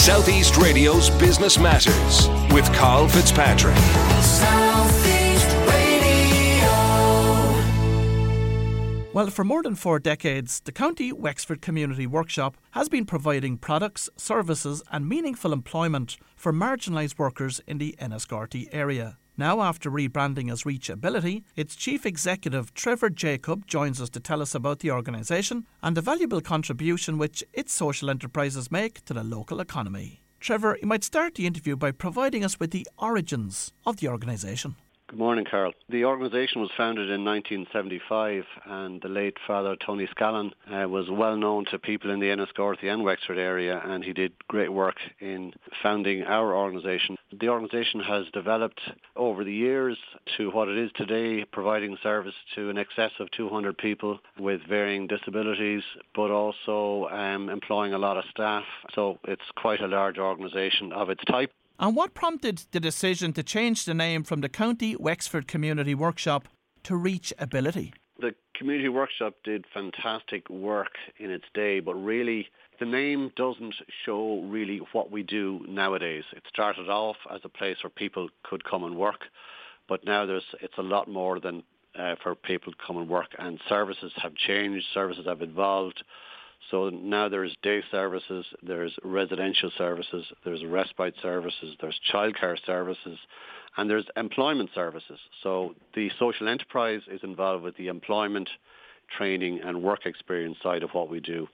Southeast Radio's Business Matters with Carl Fitzpatrick. Well, for more than four decades, the County Wexford Community Workshop has been providing products, services, and meaningful employment for marginalised workers in the Enniscorthy area. Now, after rebranding as Reachability, its chief executive Trevor Jacob joins us to tell us about the organisation and the valuable contribution which its social enterprises make to the local economy. Trevor, you might start the interview by providing us with the origins of the organisation. Good morning, Carl. The organisation was founded in 1975 and the late Father Tony Scallon uh, was well known to people in the Enniscorthy and Wexford area and he did great work in founding our organisation. The organisation has developed over the years to what it is today, providing service to an excess of 200 people with varying disabilities, but also um, employing a lot of staff. So it's quite a large organisation of its type. And what prompted the decision to change the name from the County Wexford Community Workshop to Reach Ability? The Community Workshop did fantastic work in its day, but really the name doesn't show really what we do nowadays. It started off as a place where people could come and work, but now there's it's a lot more than uh, for people to come and work, and services have changed, services have evolved. So now there's day services, there's residential services, there's respite services, there's childcare services, and there's employment services. So the social enterprise is involved with the employment, training and work experience side of what we do.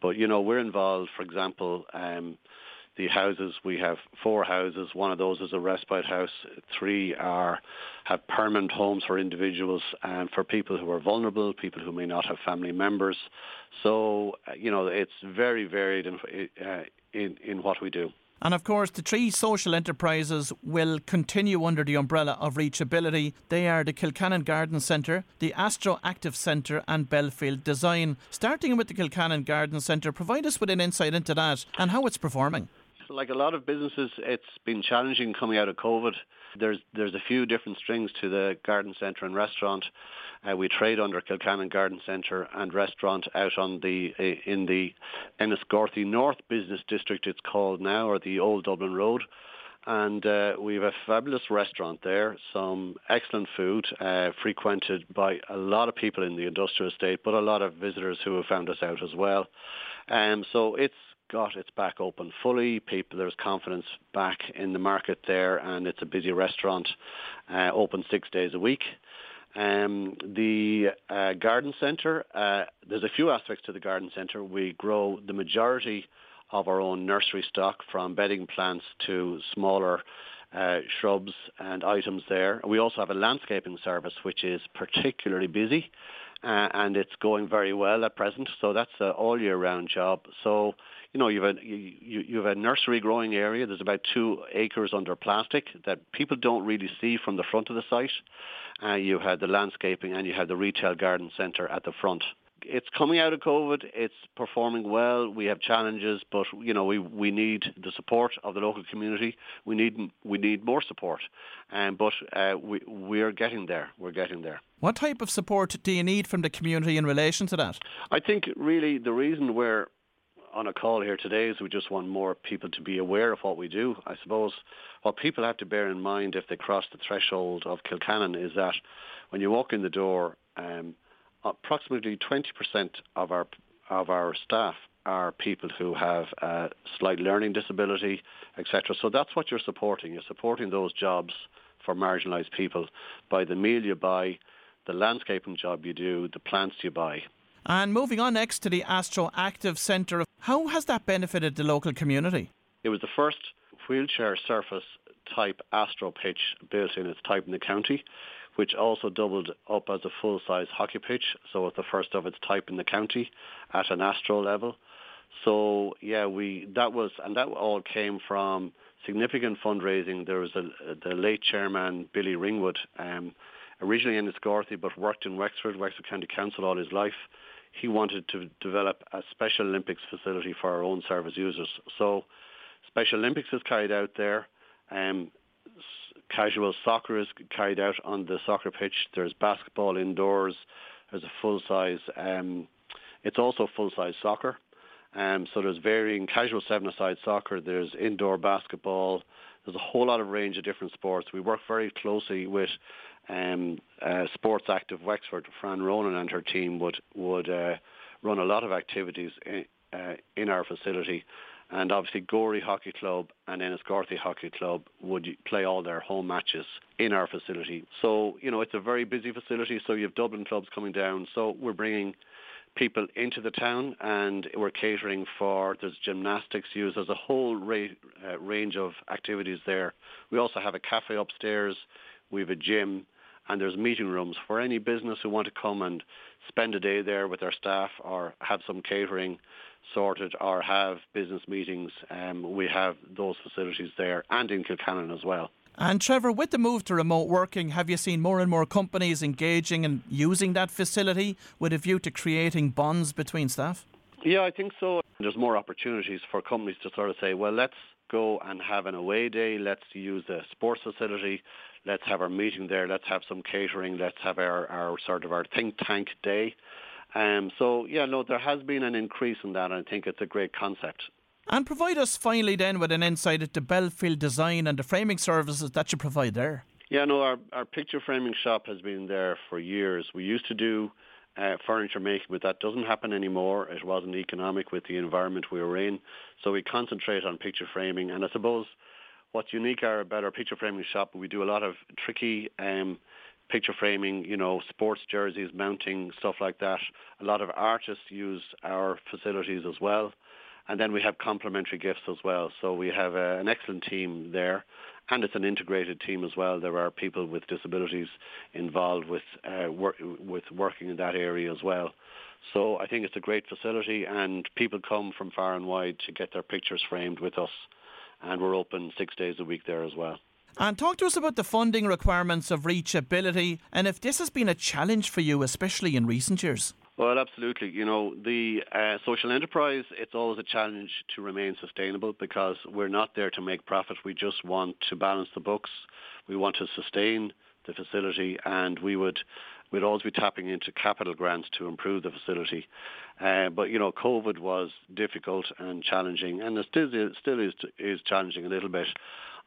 But, you know, we're involved, for example, um, the houses. We have four houses. One of those is a respite house. Three are have permanent homes for individuals and for people who are vulnerable, people who may not have family members. So uh, you know it's very varied in uh, in, in what we do. And of course, the three social enterprises will continue under the umbrella of Reachability. They are the Kilcannon Garden Centre, the Astro Active Centre, and Belfield Design. Starting with the Kilcannon Garden Centre, provide us with an insight into that and how it's performing like a lot of businesses, it's been challenging coming out of COVID. There's there's a few different strings to the garden centre and restaurant. Uh, we trade under Kilcannon Garden Centre and restaurant out on the uh, in the Enniscorthy North Business District. It's called now, or the Old Dublin Road. And uh, we have a fabulous restaurant there, some excellent food, uh, frequented by a lot of people in the industrial estate, but a lot of visitors who have found us out as well. Um, so it's got its back open fully. People, there's confidence back in the market there, and it's a busy restaurant, uh, open six days a week. Um, the uh, garden centre, uh, there's a few aspects to the garden centre. We grow the majority of our own nursery stock from bedding plants to smaller uh, shrubs and items there. We also have a landscaping service which is particularly busy uh, and it's going very well at present. So that's an all year round job. So you know, you have a you, you have a nursery growing area. There's about two acres under plastic that people don't really see from the front of the site. Uh, you had the landscaping and you had the retail garden centre at the front. It's coming out of COVID. It's performing well. We have challenges, but you know we, we need the support of the local community. We need we need more support, um, but uh, we we're getting there. We're getting there. What type of support do you need from the community in relation to that? I think really the reason we're on a call here today is we just want more people to be aware of what we do. I suppose what people have to bear in mind if they cross the threshold of Kilcannon is that when you walk in the door, um, approximately 20% of our of our staff are people who have a slight learning disability, etc. So that's what you're supporting. You're supporting those jobs for marginalised people by the meal you buy, the landscaping job you do, the plants you buy. And moving on next to the Astro Active Centre, how has that benefited the local community? It was the first wheelchair surface type Astro pitch built in its type in the county, which also doubled up as a full-size hockey pitch. So it's the first of its type in the county at an Astro level. So yeah, we that was and that all came from significant fundraising. There was a, the late chairman Billy Ringwood, um, originally in Enniscorthy but worked in Wexford, Wexford County Council all his life he wanted to develop a Special Olympics facility for our own service users. So Special Olympics is carried out there. Um, casual soccer is carried out on the soccer pitch. There's basketball indoors. There's a full size. Um, it's also full size soccer. Um, so there's varying casual seven-a-side soccer, there's indoor basketball, there's a whole lot of range of different sports. We work very closely with um, uh, Sports Active Wexford. Fran Ronan and her team would would uh, run a lot of activities in, uh, in our facility. And obviously, Gorey Hockey Club and Enniscorthy Hockey Club would play all their home matches in our facility. So, you know, it's a very busy facility. So you have Dublin clubs coming down. So we're bringing people into the town and we're catering for there's gymnastics used there's a whole ra- uh, range of activities there. We also have a cafe upstairs we have a gym and there's meeting rooms for any business who want to come and spend a day there with their staff or have some catering sorted or have business meetings. Um, we have those facilities there and in Kilcannon as well and Trevor, with the move to remote working, have you seen more and more companies engaging and using that facility with a view to creating bonds between staff? Yeah, I think so. There's more opportunities for companies to sort of say, well, let's go and have an away day. Let's use the sports facility. Let's have our meeting there. Let's have some catering. Let's have our, our sort of our think tank day. Um, so yeah, no, there has been an increase in that. And I think it's a great concept. And provide us finally then with an insight into Belfield Design and the framing services that you provide there. Yeah, no, our, our picture framing shop has been there for years. We used to do uh, furniture making, but that doesn't happen anymore. It wasn't economic with the environment we were in. So we concentrate on picture framing. And I suppose what's unique about our picture framing shop, we do a lot of tricky um, picture framing, you know, sports jerseys, mounting, stuff like that. A lot of artists use our facilities as well. And then we have complementary gifts as well. So we have uh, an excellent team there, and it's an integrated team as well. There are people with disabilities involved with uh, wor- with working in that area as well. So I think it's a great facility, and people come from far and wide to get their pictures framed with us, and we're open six days a week there as well. And talk to us about the funding requirements of reachability, and if this has been a challenge for you, especially in recent years. Well, absolutely. You know, the uh, social enterprise, it's always a challenge to remain sustainable because we're not there to make profit. We just want to balance the books. We want to sustain the facility and we would we'd always be tapping into capital grants to improve the facility. Uh, but, you know, COVID was difficult and challenging and it still, is, still is, is challenging a little bit.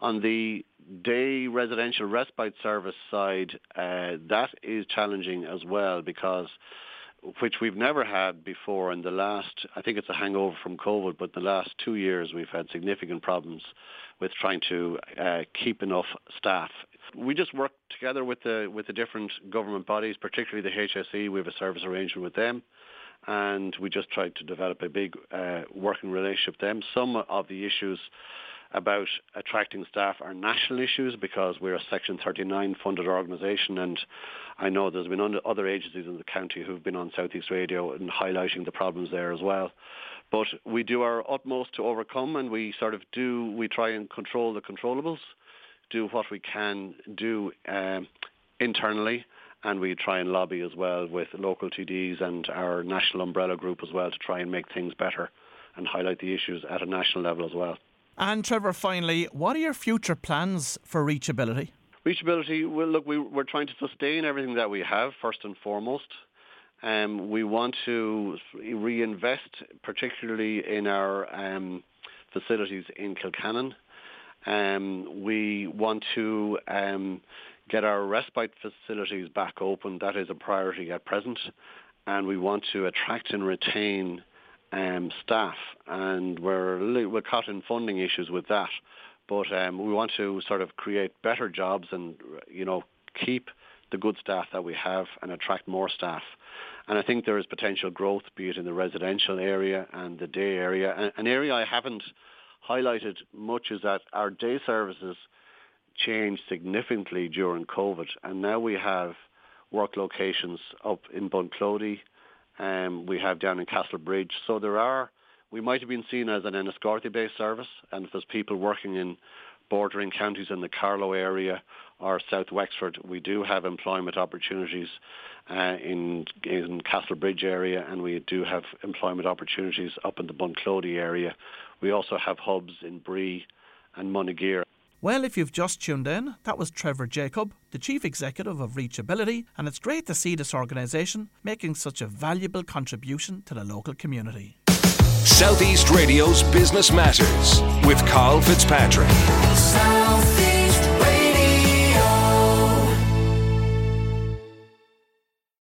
On the day residential respite service side, uh, that is challenging as well because which we've never had before in the last, I think it's a hangover from COVID, but the last two years we've had significant problems with trying to uh, keep enough staff. We just work together with the with the different government bodies, particularly the HSE. We have a service arrangement with them, and we just tried to develop a big uh, working relationship with them. Some of the issues about attracting staff are national issues because we're a Section 39 funded organisation and I know there's been other agencies in the county who've been on Southeast Radio and highlighting the problems there as well. But we do our utmost to overcome and we sort of do, we try and control the controllables, do what we can do um, internally and we try and lobby as well with local TDs and our national umbrella group as well to try and make things better and highlight the issues at a national level as well. And Trevor, finally, what are your future plans for reachability? Reachability, well, look, we, are trying to sustain everything that we have first and foremost. Um, we want to reinvest, particularly in our um, facilities in Kilcannon. Um, we want to um, get our respite facilities back open. That is a priority at present. And we want to attract and retain um, staff, and we're we're caught in funding issues with that. But um, we want to sort of create better jobs and you know keep the good staff that we have and attract more staff. And I think there is potential growth, be it in the residential area and the day area. An area I haven't highlighted much is that our day services changed significantly during COVID, and now we have work locations up in Bunclody, um, we have down in Castlebridge. So there are, we might have been seen as an Enniscorthy-based service, and if there's people working in bordering counties in the Carlow area or South Wexford, we do have employment opportunities uh, in in Castlebridge area, and we do have employment opportunities up in the Bunclody area. We also have hubs in Bree and Monageer. Well, if you've just tuned in, that was Trevor Jacob, the Chief Executive of Reachability, and it's great to see this organisation making such a valuable contribution to the local community. Southeast Radio's Business Matters with Carl Fitzpatrick. South